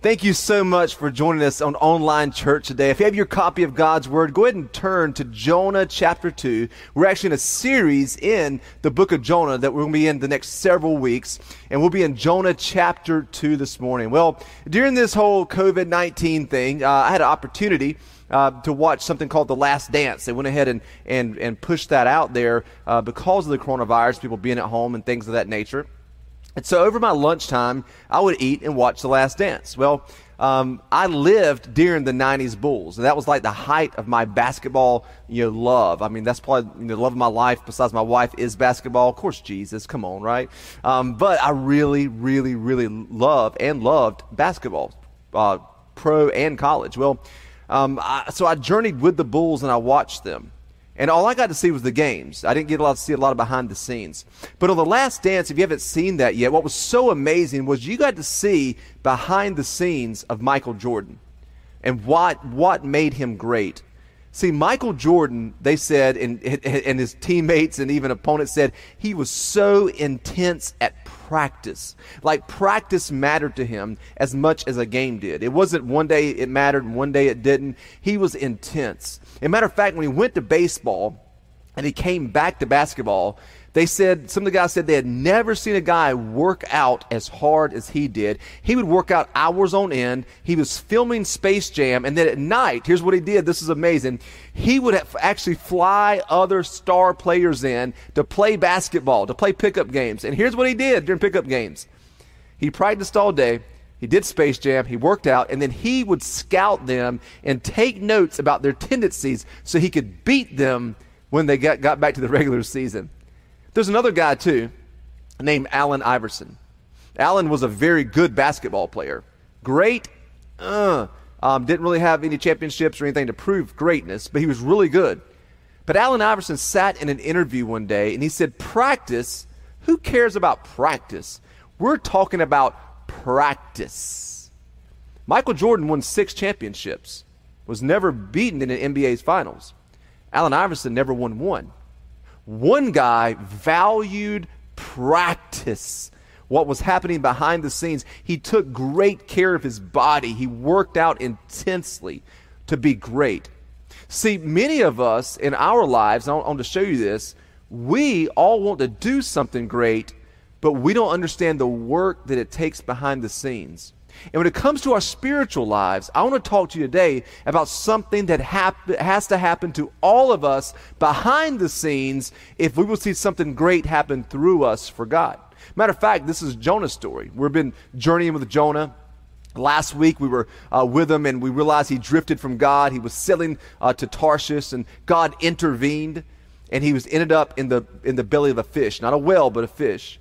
Thank you so much for joining us on online church today. If you have your copy of God's Word, go ahead and turn to Jonah chapter 2. We're actually in a series in the book of Jonah that we're going to be in the next several weeks. And we'll be in Jonah chapter 2 this morning. Well, during this whole COVID 19 thing, uh, I had an opportunity. Uh, to watch something called The Last Dance. They went ahead and, and, and pushed that out there uh, because of the coronavirus, people being at home and things of that nature. And so over my lunchtime, I would eat and watch The Last Dance. Well, um, I lived during the 90s Bulls, and that was like the height of my basketball you know, love. I mean, that's probably you know, the love of my life, besides my wife, is basketball. Of course, Jesus, come on, right? Um, but I really, really, really love and loved basketball, uh, pro and college. Well, um, I, so I journeyed with the Bulls and I watched them. And all I got to see was the games. I didn't get a lot to see a lot of behind the scenes. But on the last dance, if you haven't seen that yet, what was so amazing was you got to see behind the scenes of Michael Jordan and what what made him great. See, Michael Jordan, they said, and, and his teammates and even opponents said, he was so intense at practice. Like practice mattered to him as much as a game did. It wasn't one day it mattered and one day it didn't. He was intense. As a matter of fact, when he went to baseball and he came back to basketball, they said, some of the guys said they had never seen a guy work out as hard as he did. He would work out hours on end. He was filming Space Jam. And then at night, here's what he did. This is amazing. He would actually fly other star players in to play basketball, to play pickup games. And here's what he did during pickup games. He practiced all day. He did Space Jam, he worked out, and then he would scout them and take notes about their tendencies so he could beat them when they got, got back to the regular season. There's another guy, too, named Allen Iverson. Allen was a very good basketball player. Great, uh, um, didn't really have any championships or anything to prove greatness, but he was really good. But Allen Iverson sat in an interview one day and he said, Practice? Who cares about practice? We're talking about practice. Michael Jordan won six championships, was never beaten in an NBA's finals. Allen Iverson never won one. One guy valued practice, what was happening behind the scenes. He took great care of his body, he worked out intensely to be great. See, many of us in our lives, I want to show you this, we all want to do something great, but we don't understand the work that it takes behind the scenes. And when it comes to our spiritual lives, I want to talk to you today about something that hap- has to happen to all of us behind the scenes if we will see something great happen through us for God. Matter of fact, this is Jonah's story. We've been journeying with Jonah. Last week we were uh, with him and we realized he drifted from God. He was sailing uh, to Tarshish and God intervened and he was ended up in the in the belly of a fish, not a whale, but a fish.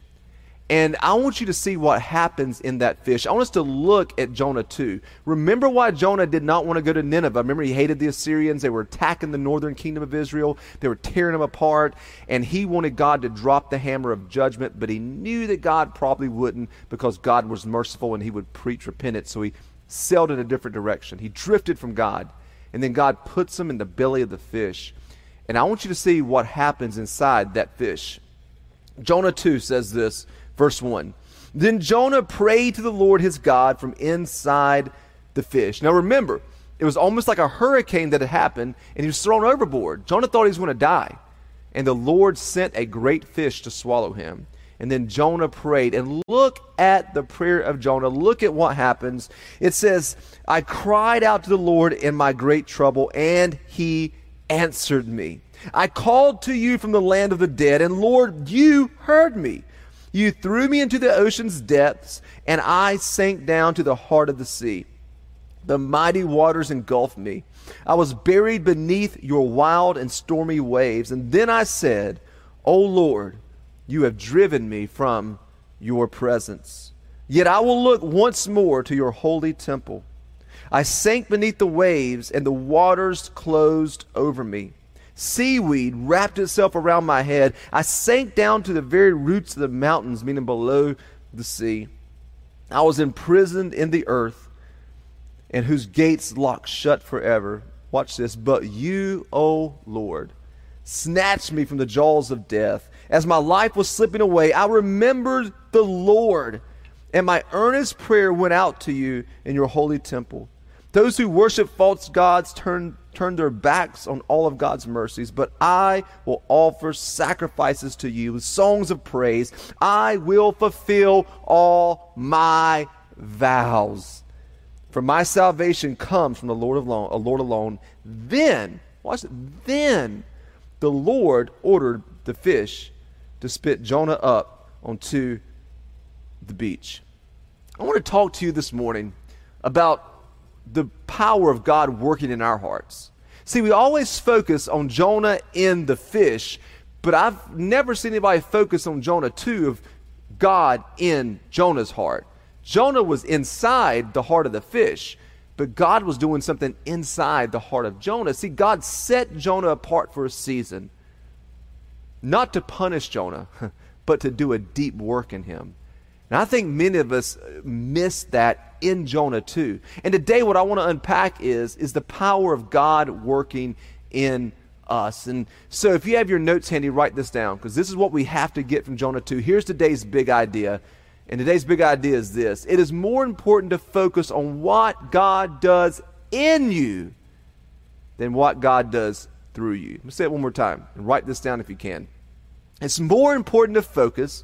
And I want you to see what happens in that fish. I want us to look at Jonah 2. Remember why Jonah did not want to go to Nineveh. Remember, he hated the Assyrians. They were attacking the northern kingdom of Israel, they were tearing them apart. And he wanted God to drop the hammer of judgment, but he knew that God probably wouldn't because God was merciful and he would preach repentance. So he sailed in a different direction. He drifted from God. And then God puts him in the belly of the fish. And I want you to see what happens inside that fish. Jonah 2 says this Verse 1. Then Jonah prayed to the Lord his God from inside the fish. Now remember, it was almost like a hurricane that had happened, and he was thrown overboard. Jonah thought he was going to die. And the Lord sent a great fish to swallow him. And then Jonah prayed. And look at the prayer of Jonah. Look at what happens. It says, I cried out to the Lord in my great trouble, and he answered me. I called to you from the land of the dead, and Lord, you heard me. You threw me into the ocean's depths, and I sank down to the heart of the sea. The mighty waters engulfed me. I was buried beneath your wild and stormy waves. And then I said, O Lord, you have driven me from your presence. Yet I will look once more to your holy temple. I sank beneath the waves, and the waters closed over me. Seaweed wrapped itself around my head. I sank down to the very roots of the mountains, meaning below the sea. I was imprisoned in the earth, and whose gates locked shut forever. Watch this. But you, O Lord, snatched me from the jaws of death. As my life was slipping away, I remembered the Lord, and my earnest prayer went out to you in your holy temple. Those who worship false gods turn, turn their backs on all of God's mercies, but I will offer sacrifices to you songs of praise. I will fulfill all my vows. For my salvation comes from the Lord alone, a Lord alone. Then, watch it, then the Lord ordered the fish to spit Jonah up onto the beach. I want to talk to you this morning about the power of God working in our hearts. See, we always focus on Jonah in the fish, but I've never seen anybody focus on Jonah too of God in Jonah's heart. Jonah was inside the heart of the fish, but God was doing something inside the heart of Jonah. See, God set Jonah apart for a season, not to punish Jonah, but to do a deep work in him. And I think many of us miss that in Jonah too. And today what I want to unpack is is the power of God working in us. And so if you have your notes handy, write this down because this is what we have to get from Jonah 2. Here's today's big idea. And today's big idea is this. It is more important to focus on what God does in you than what God does through you. Let me say it one more time and write this down if you can. It's more important to focus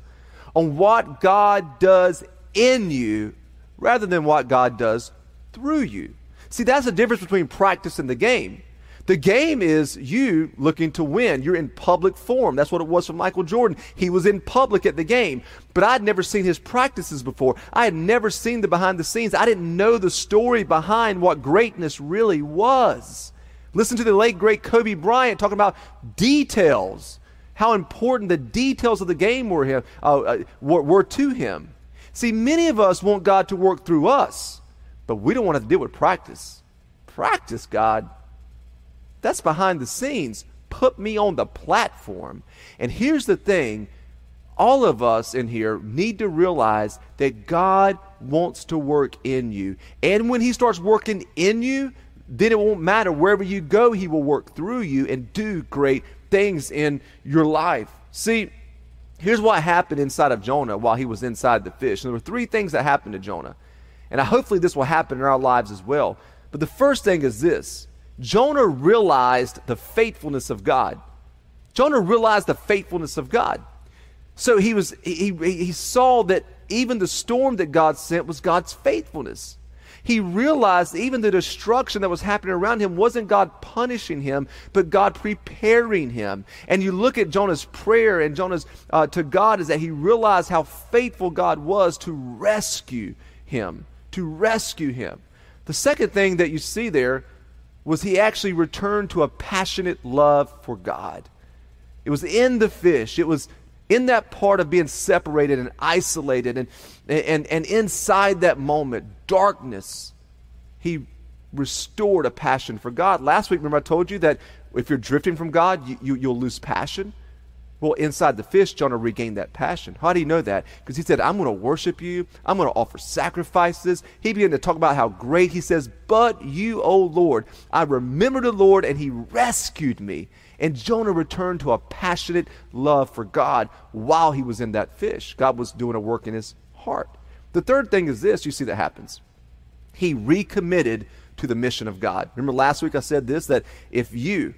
on what God does in you rather than what God does through you. See, that's the difference between practice and the game. The game is you looking to win. You're in public form. That's what it was for Michael Jordan. He was in public at the game. But I'd never seen his practices before. I had never seen the behind the scenes. I didn't know the story behind what greatness really was. Listen to the late, great Kobe Bryant talking about details how important the details of the game were, him, uh, uh, were, were to him. See, many of us want God to work through us, but we don't want to deal with practice. Practice, God. That's behind the scenes. Put me on the platform. And here's the thing all of us in here need to realize that God wants to work in you. And when He starts working in you, then it won't matter. Wherever you go, He will work through you and do great things in your life. See, here's what happened inside of Jonah while he was inside the fish. And there were three things that happened to Jonah. And hopefully this will happen in our lives as well. But the first thing is this Jonah realized the faithfulness of God. Jonah realized the faithfulness of God. So he was he, he saw that even the storm that God sent was God's faithfulness he realized even the destruction that was happening around him wasn't God punishing him, but God preparing him. And you look at Jonah's prayer and Jonah's uh, to God is that he realized how faithful God was to rescue him, to rescue him. The second thing that you see there was he actually returned to a passionate love for God. It was in the fish. It was in that part of being separated and isolated and, and, and inside that moment, darkness, he restored a passion for God. Last week, remember I told you that if you're drifting from God, you, you, you'll lose passion? Well, inside the fish, Jonah regained that passion. How do you know that? Because he said, I'm going to worship you. I'm going to offer sacrifices. He began to talk about how great he says, But you, O Lord, I remember the Lord, and he rescued me. And Jonah returned to a passionate love for God while he was in that fish. God was doing a work in his heart. The third thing is this you see that happens. He recommitted to the mission of God. Remember last week I said this that if you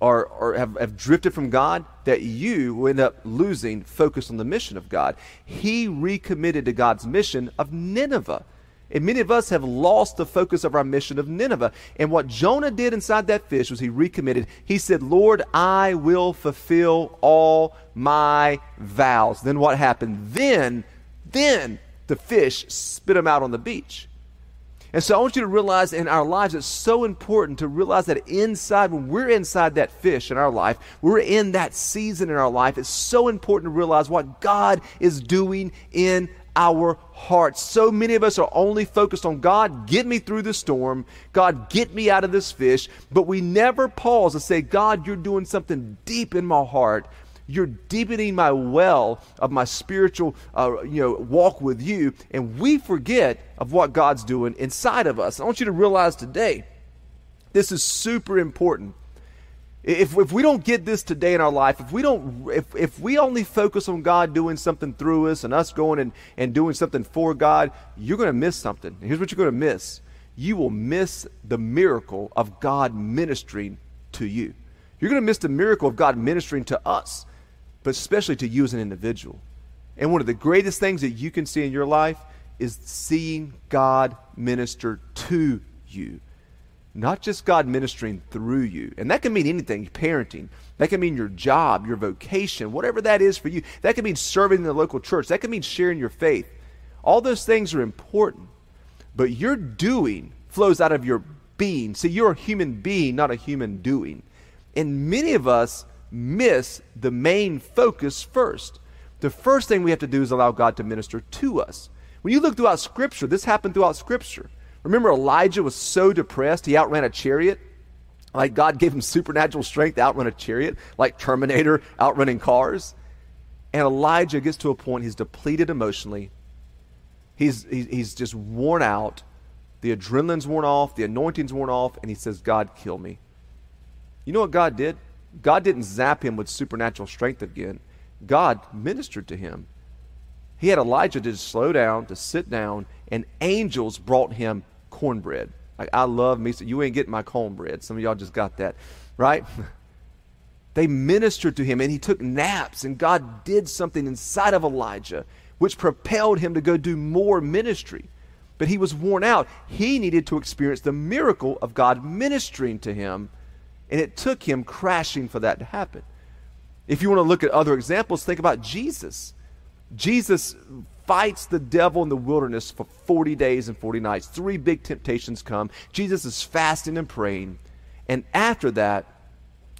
are, or have, have drifted from God, that you will end up losing focus on the mission of God. He recommitted to God's mission of Nineveh. And many of us have lost the focus of our mission of Nineveh. And what Jonah did inside that fish was he recommitted. He said, Lord, I will fulfill all my vows. Then what happened? Then, then the fish spit him out on the beach. And so I want you to realize in our lives, it's so important to realize that inside, when we're inside that fish in our life, we're in that season in our life, it's so important to realize what God is doing in our hearts. So many of us are only focused on God, get me through the storm. God, get me out of this fish. But we never pause and say, God, you're doing something deep in my heart. You're deepening my well of my spiritual uh, you know, walk with you. And we forget of what God's doing inside of us. I want you to realize today, this is super important If, if we don't get this today in our life, if we don't, if, if we only focus on God doing something through us and us going and, and doing something for God, you're going to miss something. here's what you're going to miss. You will miss the miracle of God ministering to you. You're going to miss the miracle of God ministering to us, but especially to you as an individual. And one of the greatest things that you can see in your life is seeing God minister to you. Not just God ministering through you. And that can mean anything parenting, that can mean your job, your vocation, whatever that is for you. That can mean serving in the local church, that can mean sharing your faith. All those things are important. But your doing flows out of your being. See, you're a human being, not a human doing. And many of us miss the main focus first. The first thing we have to do is allow God to minister to us. When you look throughout Scripture, this happened throughout Scripture. Remember, Elijah was so depressed, he outran a chariot. Like God gave him supernatural strength to outrun a chariot, like Terminator outrunning cars. And Elijah gets to a point, he's depleted emotionally. He's, he's just worn out. The adrenaline's worn off, the anointing's worn off, and he says, God, kill me. You know what God did? God didn't zap him with supernatural strength again. God ministered to him. He had Elijah to slow down, to sit down, and angels brought him cornbread. Like, I love me. So you ain't getting my cornbread. Some of y'all just got that, right? they ministered to him, and he took naps, and God did something inside of Elijah, which propelled him to go do more ministry. But he was worn out. He needed to experience the miracle of God ministering to him and it took him crashing for that to happen. If you want to look at other examples, think about Jesus. Jesus fights the devil in the wilderness for 40 days and 40 nights. Three big temptations come. Jesus is fasting and praying. And after that,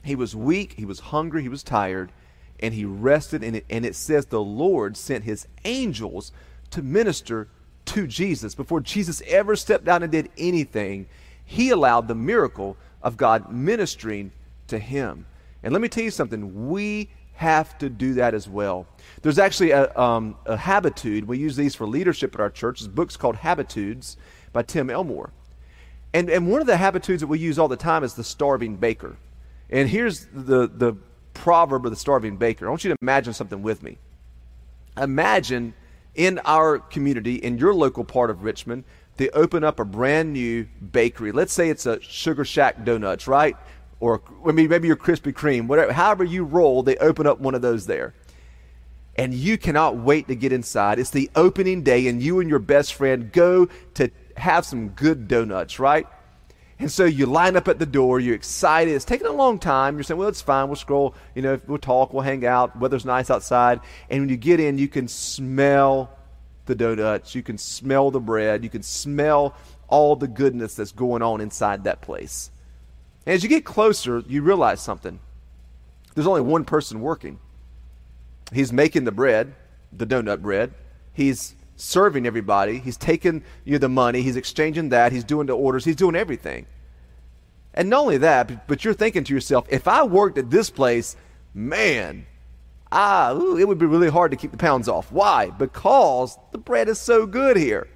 he was weak, he was hungry, he was tired, and he rested. And it, and it says the Lord sent his angels to minister to Jesus. Before Jesus ever stepped down and did anything, he allowed the miracle of God ministering to him. And let me tell you something, we have to do that as well. There's actually a, um, a habitude, we use these for leadership at our church. This book's called Habitudes by Tim Elmore. And, and one of the habitudes that we use all the time is the starving baker. And here's the, the proverb of the starving baker. I want you to imagine something with me. Imagine in our community, in your local part of Richmond, they open up a brand new bakery. Let's say it's a Sugar Shack Donuts, right? Or maybe, maybe your Krispy Kreme, whatever. However you roll, they open up one of those there. And you cannot wait to get inside. It's the opening day, and you and your best friend go to have some good donuts, right? And so you line up at the door, you're excited. It's taking a long time. You're saying, well, it's fine. We'll scroll, you know, we'll talk, we'll hang out. Weather's nice outside. And when you get in, you can smell the donuts, you can smell the bread, you can smell all the goodness that's going on inside that place. And as you get closer, you realize something. There's only one person working. He's making the bread, the donut bread. He's serving everybody. He's taking you know, the money. He's exchanging that. He's doing the orders. He's doing everything. And not only that, but you're thinking to yourself, if I worked at this place, man, ah, ooh, it would be really hard to keep the pounds off. Why? Because the bread is so good here.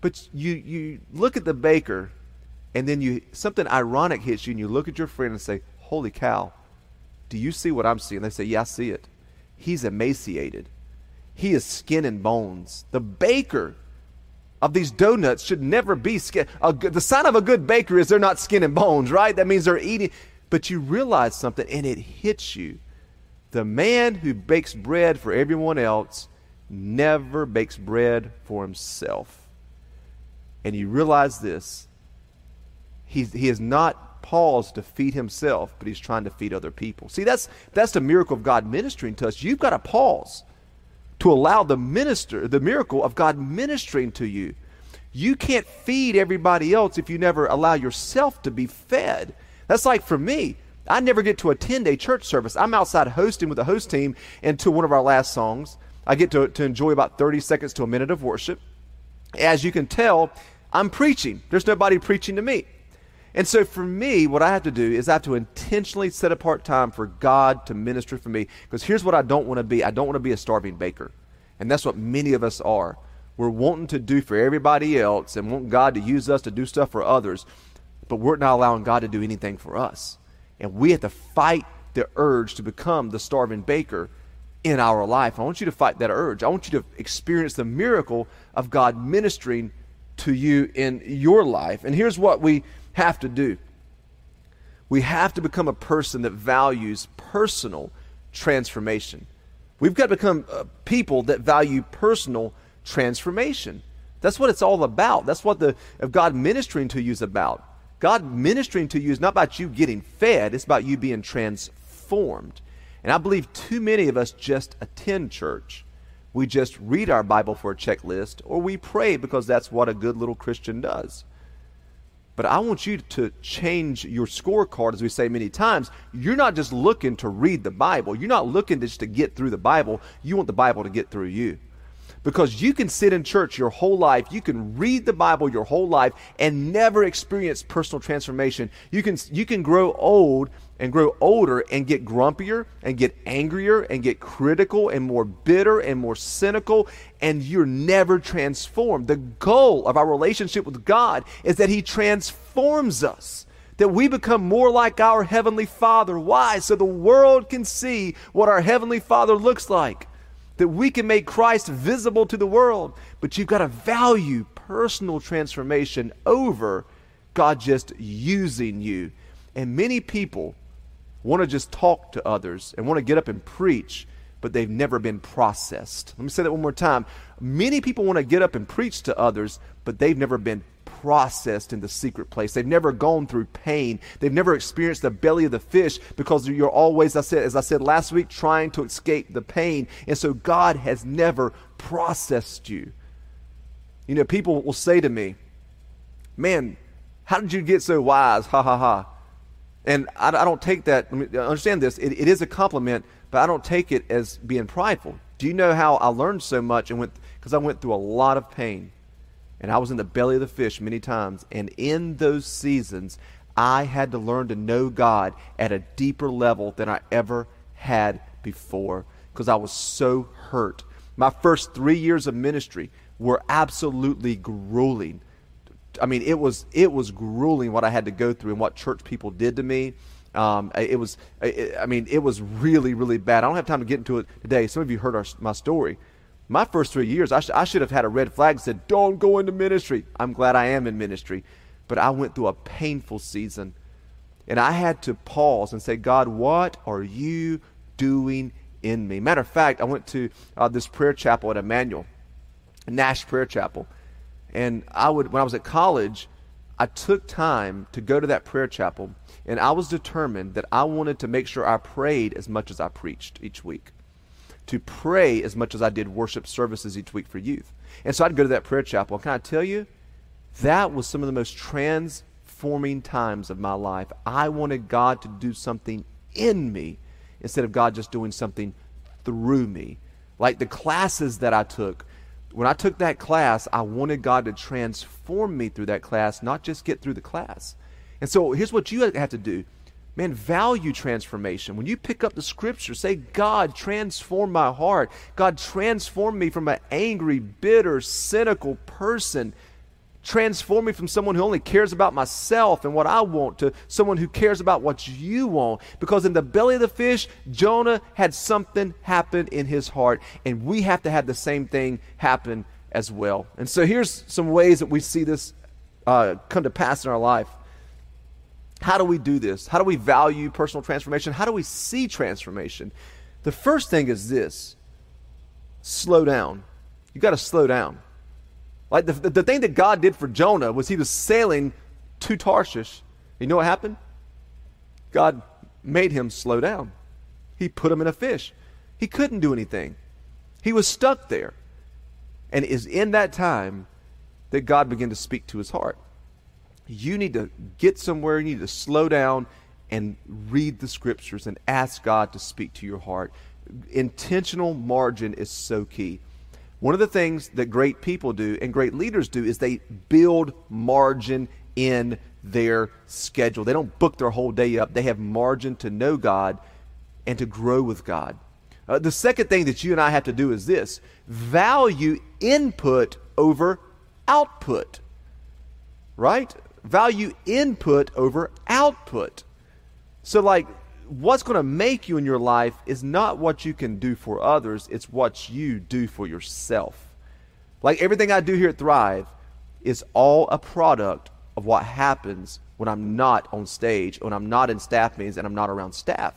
But you, you look at the baker, and then you something ironic hits you, and you look at your friend and say, Holy cow, do you see what I'm seeing? They say, Yeah, I see it. He's emaciated. He is skin and bones. The baker of these donuts should never be skin. the sign of a good baker is they're not skin and bones, right? That means they're eating. But you realize something, and it hits you the man who bakes bread for everyone else never bakes bread for himself. And you realize this. He's, he has not paused to feed himself, but he's trying to feed other people. See, that's, that's the miracle of God ministering to us. You've got to pause to allow the minister, the miracle of God ministering to you. You can't feed everybody else if you never allow yourself to be fed. That's like for me. I never get to attend a church service. I'm outside hosting with the host team until one of our last songs. I get to, to enjoy about 30 seconds to a minute of worship. As you can tell, I'm preaching. There's nobody preaching to me. And so for me, what I have to do is I have to intentionally set apart time for God to minister for me. Because here's what I don't want to be I don't want to be a starving baker. And that's what many of us are. We're wanting to do for everybody else and want God to use us to do stuff for others, but we're not allowing God to do anything for us. And we have to fight the urge to become the starving baker in our life. I want you to fight that urge. I want you to experience the miracle of God ministering to you in your life. And here's what we have to do we have to become a person that values personal transformation. We've got to become uh, people that value personal transformation. That's what it's all about. That's what the of God ministering to you is about. God ministering to you is not about you getting fed, it's about you being transformed. And I believe too many of us just attend church. We just read our Bible for a checklist, or we pray because that's what a good little Christian does. But I want you to change your scorecard, as we say many times. You're not just looking to read the Bible. You're not looking just to get through the Bible. You want the Bible to get through you. Because you can sit in church your whole life, you can read the Bible your whole life and never experience personal transformation. You can you can grow old and grow older and get grumpier and get angrier and get critical and more bitter and more cynical and you're never transformed. The goal of our relationship with God is that he transforms us that we become more like our Heavenly Father. Why? So the world can see what our Heavenly Father looks like that we can make Christ visible to the world. But you've got to value personal transformation over God just using you. And many people want to just talk to others and want to get up and preach, but they've never been processed. Let me say that one more time. Many people want to get up and preach to others, but they've never been processed in the secret place. They've never gone through pain. They've never experienced the belly of the fish because you're always, I said, as I said last week, trying to escape the pain. And so God has never processed you. You know, people will say to me, Man, how did you get so wise? Ha ha ha. And I, I don't take that, understand this, it, it is a compliment, but I don't take it as being prideful. Do you know how I learned so much and went, because I went through a lot of pain. And I was in the belly of the fish many times. And in those seasons, I had to learn to know God at a deeper level than I ever had before because I was so hurt. My first three years of ministry were absolutely grueling. I mean, it was it was grueling what I had to go through and what church people did to me. Um, it was, I mean, it was really, really bad. I don't have time to get into it today. Some of you heard our, my story, my first three years, I, sh- I should have had a red flag that said, Don't go into ministry. I'm glad I am in ministry. But I went through a painful season. And I had to pause and say, God, what are you doing in me? Matter of fact, I went to uh, this prayer chapel at Emmanuel, Nash Prayer Chapel. And I would, when I was at college, I took time to go to that prayer chapel, and I was determined that I wanted to make sure I prayed as much as I preached each week to pray as much as I did worship services each week for youth. And so I'd go to that prayer chapel. Can I tell you? That was some of the most transforming times of my life. I wanted God to do something in me instead of God just doing something through me. Like the classes that I took, when I took that class, I wanted God to transform me through that class, not just get through the class. And so here's what you have to do Man, value transformation. When you pick up the scripture, say, God, transform my heart. God, transform me from an angry, bitter, cynical person. Transform me from someone who only cares about myself and what I want to someone who cares about what you want. Because in the belly of the fish, Jonah had something happen in his heart, and we have to have the same thing happen as well. And so here's some ways that we see this uh, come to pass in our life. How do we do this? How do we value personal transformation? How do we see transformation? The first thing is this slow down. You got to slow down. Like the, the, the, thing that God did for Jonah was he was sailing to Tarshish. You know what happened? God made him slow down. He put him in a fish. He couldn't do anything. He was stuck there. And it is in that time that God began to speak to his heart you need to get somewhere, you need to slow down and read the scriptures and ask God to speak to your heart. Intentional margin is so key. One of the things that great people do and great leaders do is they build margin in their schedule. They don't book their whole day up, they have margin to know God and to grow with God. Uh, the second thing that you and I have to do is this value input over output. Right? Value input over output. So, like, what's going to make you in your life is not what you can do for others, it's what you do for yourself. Like everything I do here at Thrive is all a product of what happens when I'm not on stage, when I'm not in staff meetings, and I'm not around staff.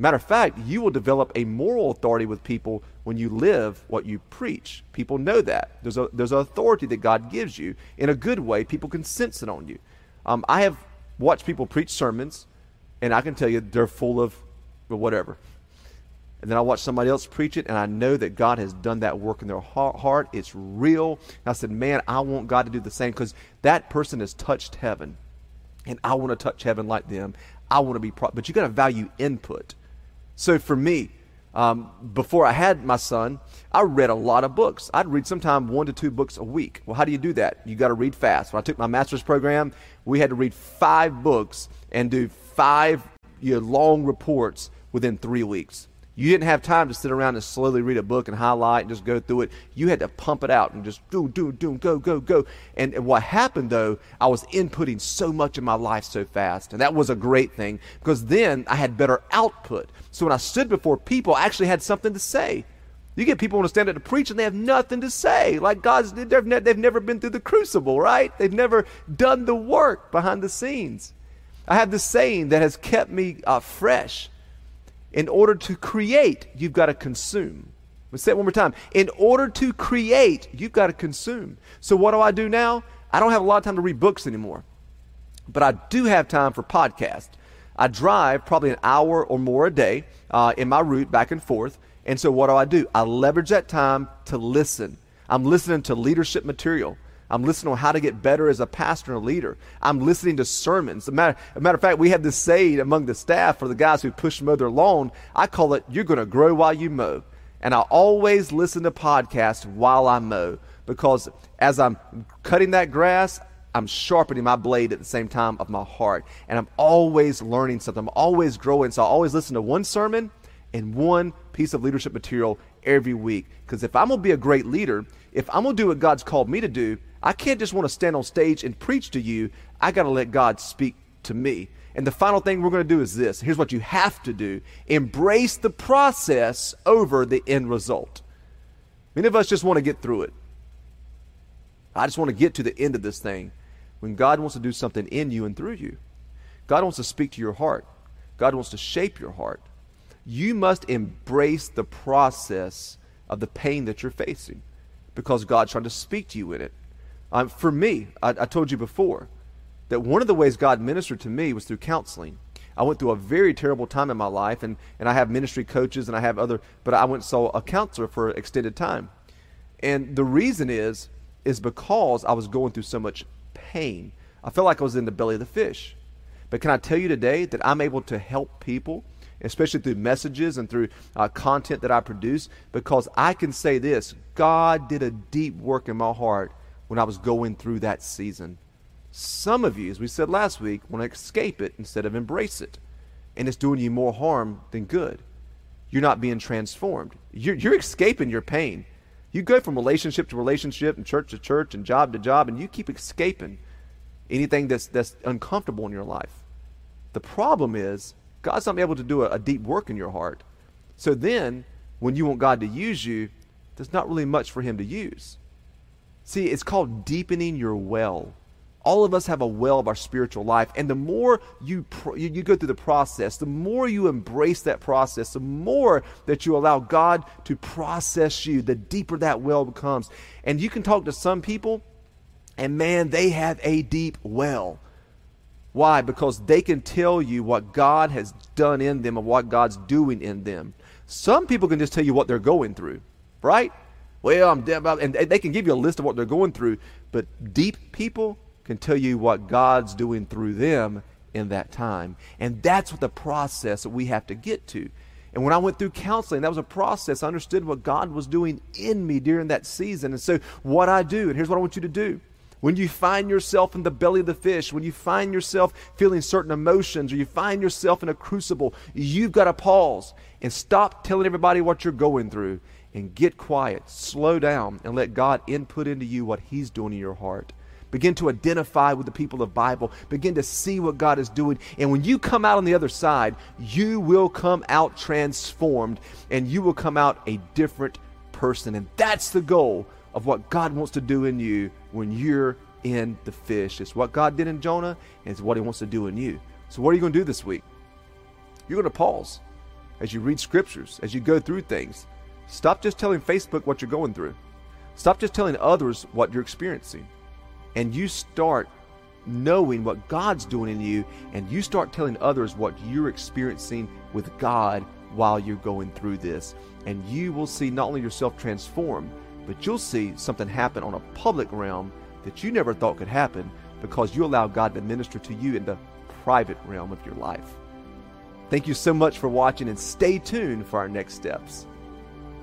Matter of fact, you will develop a moral authority with people when you live what you preach. People know that. There's a there's an authority that God gives you in a good way. People can sense it on you. Um, I have watched people preach sermons and I can tell you they're full of whatever. And then I watch somebody else preach it, and I know that God has done that work in their heart. It's real. And I said, Man, I want God to do the same because that person has touched heaven, and I want to touch heaven like them. I want to be, pro- but you got to value input. So for me, um, before I had my son, I read a lot of books. I'd read sometimes one to two books a week. Well, how do you do that? You got to read fast. When I took my master's program, we had to read five books and do five year long reports within three weeks. You didn't have time to sit around and slowly read a book and highlight and just go through it. You had to pump it out and just do, do, do, go, go, go. And, and what happened though, I was inputting so much in my life so fast. And that was a great thing because then I had better output. So when I stood before people, I actually had something to say. You get people want to stand up to preach and they have nothing to say. Like God's, they've, ne- they've never been through the crucible, right? They've never done the work behind the scenes. I have this saying that has kept me uh, fresh. In order to create, you've got to consume. Let's say it one more time. In order to create, you've got to consume. So, what do I do now? I don't have a lot of time to read books anymore, but I do have time for podcasts. I drive probably an hour or more a day uh, in my route back and forth. And so, what do I do? I leverage that time to listen. I'm listening to leadership material. I'm listening on how to get better as a pastor and a leader. I'm listening to sermons. As a matter, a matter of fact, we have this saying among the staff for the guys who push mow their lawn. I call it, you're going to grow while you mow. And I always listen to podcasts while I mow because as I'm cutting that grass, I'm sharpening my blade at the same time of my heart. And I'm always learning something. I'm always growing. So I always listen to one sermon and one piece of leadership material every week. Because if I'm going to be a great leader, if I'm going to do what God's called me to do, I can't just want to stand on stage and preach to you. I got to let God speak to me. And the final thing we're going to do is this. Here's what you have to do embrace the process over the end result. Many of us just want to get through it. I just want to get to the end of this thing when God wants to do something in you and through you. God wants to speak to your heart, God wants to shape your heart. You must embrace the process of the pain that you're facing because God's trying to speak to you in it. Um, for me, I, I told you before that one of the ways God ministered to me was through counseling. I went through a very terrible time in my life, and, and I have ministry coaches and I have other, but I went saw a counselor for extended time. And the reason is, is because I was going through so much pain. I felt like I was in the belly of the fish. But can I tell you today that I'm able to help people, especially through messages and through uh, content that I produce, because I can say this God did a deep work in my heart when I was going through that season. Some of you, as we said last week, want to escape it instead of embrace it. And it's doing you more harm than good. You're not being transformed. You're, you're escaping your pain. You go from relationship to relationship and church to church and job to job, and you keep escaping anything that's, that's uncomfortable in your life. The problem is, God's not able to do a, a deep work in your heart. So then, when you want God to use you, there's not really much for Him to use. See, it's called deepening your well. All of us have a well of our spiritual life, and the more you, pr- you, go through the process, the more you embrace that process, the more that you allow God to process you, the deeper that well becomes. And you can talk to some people, and man, they have a deep well. Why? Because they can tell you what God has done in them and what God's doing in them. Some people can just tell you what they're going through, right? Well, I'm dead and they can give you a list of what they're going through, but deep people can tell you what God's doing through them in that time. And that's what the process that we have to get to. And when I went through counseling, that was a process. I understood what God was doing in me during that season. And so, what I do, and here's what I want you to do. When you find yourself in the belly of the fish, when you find yourself feeling certain emotions, or you find yourself in a crucible, you've got to pause and stop telling everybody what you're going through and get quiet, slow down, and let God input into you what He's doing in your heart. Begin to identify with the people of Bible. Begin to see what God is doing. And when you come out on the other side, you will come out transformed and you will come out a different person. And that's the goal of what God wants to do in you when you're in the fish. It's what God did in Jonah, and it's what He wants to do in you. So, what are you going to do this week? You're going to pause as you read scriptures, as you go through things. Stop just telling Facebook what you're going through. Stop just telling others what you're experiencing. And you start knowing what God's doing in you, and you start telling others what you're experiencing with God while you're going through this. And you will see not only yourself transformed, but you'll see something happen on a public realm that you never thought could happen because you allow God to minister to you in the private realm of your life. Thank you so much for watching and stay tuned for our next steps.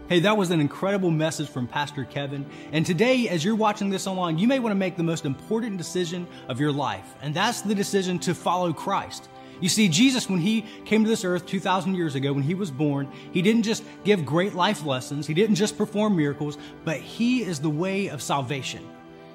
Hey, that was an incredible message from Pastor Kevin. And today, as you're watching this online, you may want to make the most important decision of your life, and that's the decision to follow Christ. You see, Jesus, when he came to this earth 2,000 years ago, when he was born, he didn't just give great life lessons, he didn't just perform miracles, but he is the way of salvation.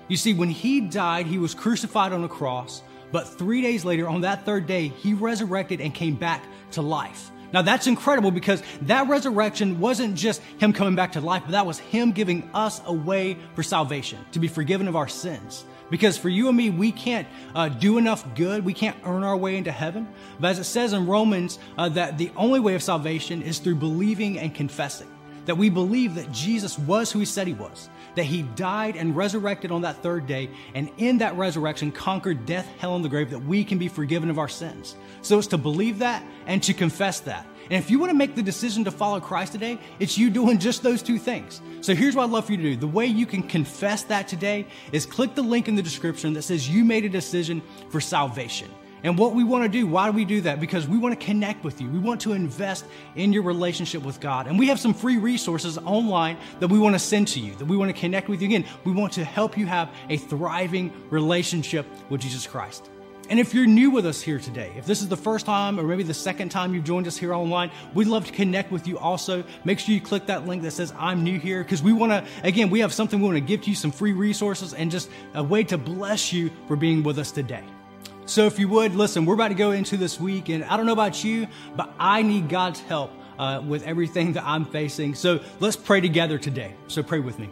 You see, when he died, he was crucified on a cross, but three days later, on that third day, he resurrected and came back to life. Now that's incredible because that resurrection wasn't just him coming back to life, but that was him giving us a way for salvation, to be forgiven of our sins. Because for you and me, we can't uh, do enough good. We can't earn our way into heaven. But as it says in Romans, uh, that the only way of salvation is through believing and confessing. That we believe that Jesus was who he said he was, that he died and resurrected on that third day, and in that resurrection conquered death, hell, and the grave, that we can be forgiven of our sins. So it's to believe that and to confess that. And if you want to make the decision to follow Christ today, it's you doing just those two things. So here's what I'd love for you to do. The way you can confess that today is click the link in the description that says you made a decision for salvation. And what we want to do, why do we do that? Because we want to connect with you. We want to invest in your relationship with God. And we have some free resources online that we want to send to you, that we want to connect with you. Again, we want to help you have a thriving relationship with Jesus Christ. And if you're new with us here today, if this is the first time or maybe the second time you've joined us here online, we'd love to connect with you also. Make sure you click that link that says I'm new here because we want to, again, we have something we want to give to you, some free resources and just a way to bless you for being with us today. So if you would, listen, we're about to go into this week, and I don't know about you, but I need God's help uh, with everything that I'm facing. So let's pray together today. So pray with me.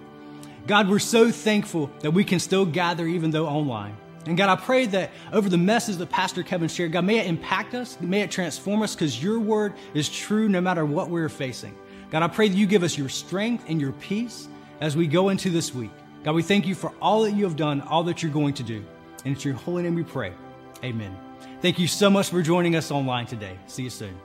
God, we're so thankful that we can still gather even though online. And God, I pray that over the message that Pastor Kevin shared, God, may it impact us, may it transform us, because your word is true no matter what we're facing. God, I pray that you give us your strength and your peace as we go into this week. God, we thank you for all that you have done, all that you're going to do. And it's your holy name we pray. Amen. Thank you so much for joining us online today. See you soon.